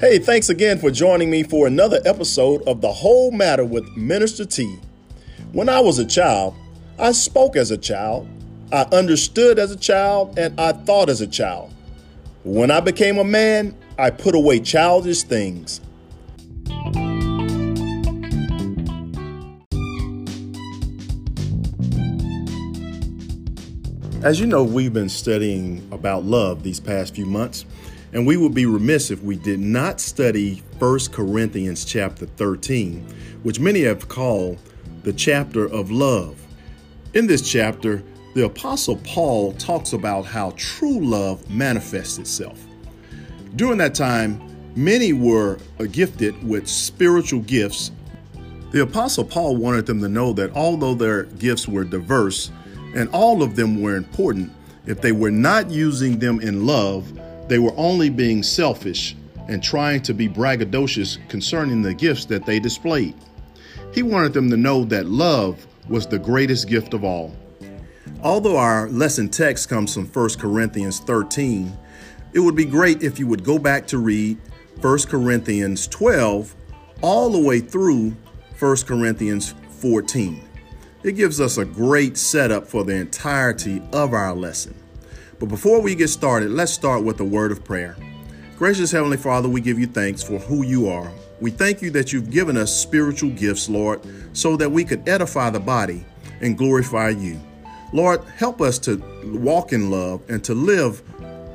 Hey, thanks again for joining me for another episode of The Whole Matter with Minister T. When I was a child, I spoke as a child, I understood as a child, and I thought as a child. When I became a man, I put away childish things. As you know, we've been studying about love these past few months. And we would be remiss if we did not study 1 Corinthians chapter 13, which many have called the chapter of love. In this chapter, the Apostle Paul talks about how true love manifests itself. During that time, many were gifted with spiritual gifts. The Apostle Paul wanted them to know that although their gifts were diverse and all of them were important, if they were not using them in love, they were only being selfish and trying to be braggadocious concerning the gifts that they displayed. He wanted them to know that love was the greatest gift of all. Although our lesson text comes from 1 Corinthians 13, it would be great if you would go back to read 1 Corinthians 12 all the way through 1 Corinthians 14. It gives us a great setup for the entirety of our lesson. But before we get started, let's start with a word of prayer. Gracious Heavenly Father, we give you thanks for who you are. We thank you that you've given us spiritual gifts, Lord, so that we could edify the body and glorify you. Lord, help us to walk in love and to live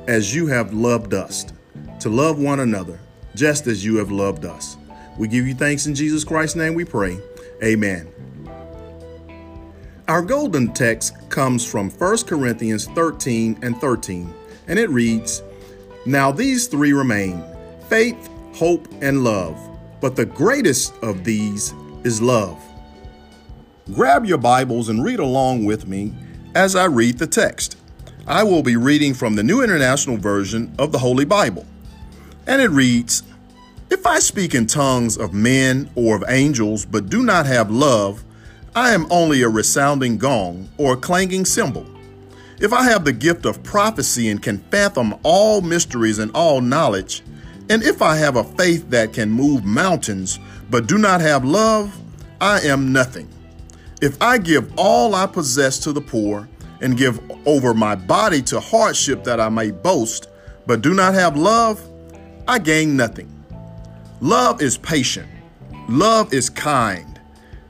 as you have loved us, to love one another just as you have loved us. We give you thanks in Jesus Christ's name we pray. Amen. Our golden text comes from 1 Corinthians 13 and 13, and it reads Now these three remain faith, hope, and love, but the greatest of these is love. Grab your Bibles and read along with me as I read the text. I will be reading from the New International Version of the Holy Bible, and it reads If I speak in tongues of men or of angels, but do not have love, I am only a resounding gong or a clanging cymbal. If I have the gift of prophecy and can fathom all mysteries and all knowledge, and if I have a faith that can move mountains but do not have love, I am nothing. If I give all I possess to the poor and give over my body to hardship that I may boast, but do not have love, I gain nothing. Love is patient. Love is kind.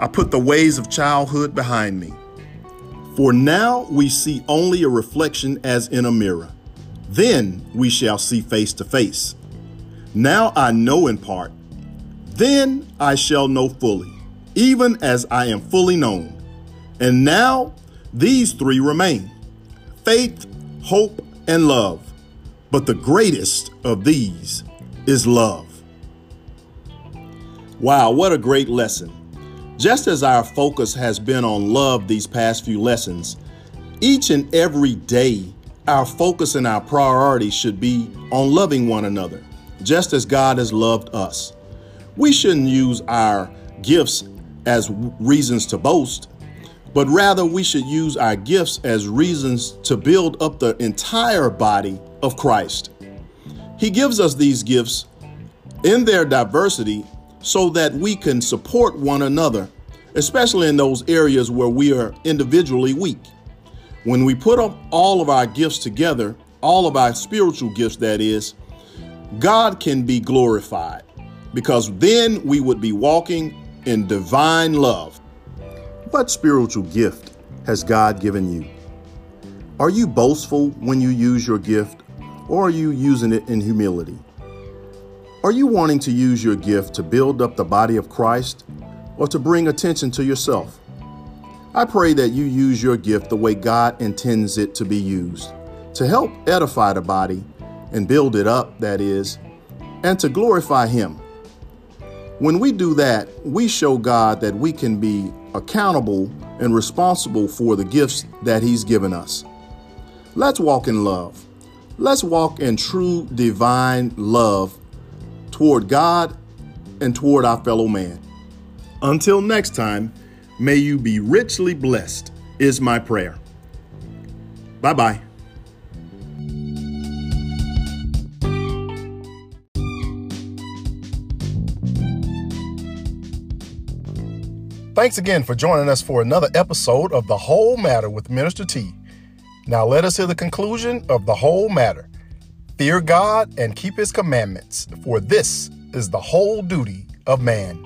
I put the ways of childhood behind me. For now we see only a reflection as in a mirror. Then we shall see face to face. Now I know in part. Then I shall know fully, even as I am fully known. And now these three remain faith, hope, and love. But the greatest of these is love. Wow, what a great lesson. Just as our focus has been on love these past few lessons, each and every day, our focus and our priority should be on loving one another, just as God has loved us. We shouldn't use our gifts as reasons to boast, but rather we should use our gifts as reasons to build up the entire body of Christ. He gives us these gifts in their diversity so that we can support one another, especially in those areas where we are individually weak. When we put up all of our gifts together, all of our spiritual gifts, that is, God can be glorified because then we would be walking in divine love. What spiritual gift has God given you? Are you boastful when you use your gift, or are you using it in humility? Are you wanting to use your gift to build up the body of Christ or to bring attention to yourself? I pray that you use your gift the way God intends it to be used to help edify the body and build it up, that is, and to glorify Him. When we do that, we show God that we can be accountable and responsible for the gifts that He's given us. Let's walk in love. Let's walk in true divine love toward God and toward our fellow man. Until next time, may you be richly blessed, is my prayer. Bye bye. Thanks again for joining us for another episode of The Whole Matter with Minister T. Now let us hear the conclusion of the whole matter. Fear God and keep his commandments, for this is the whole duty of man.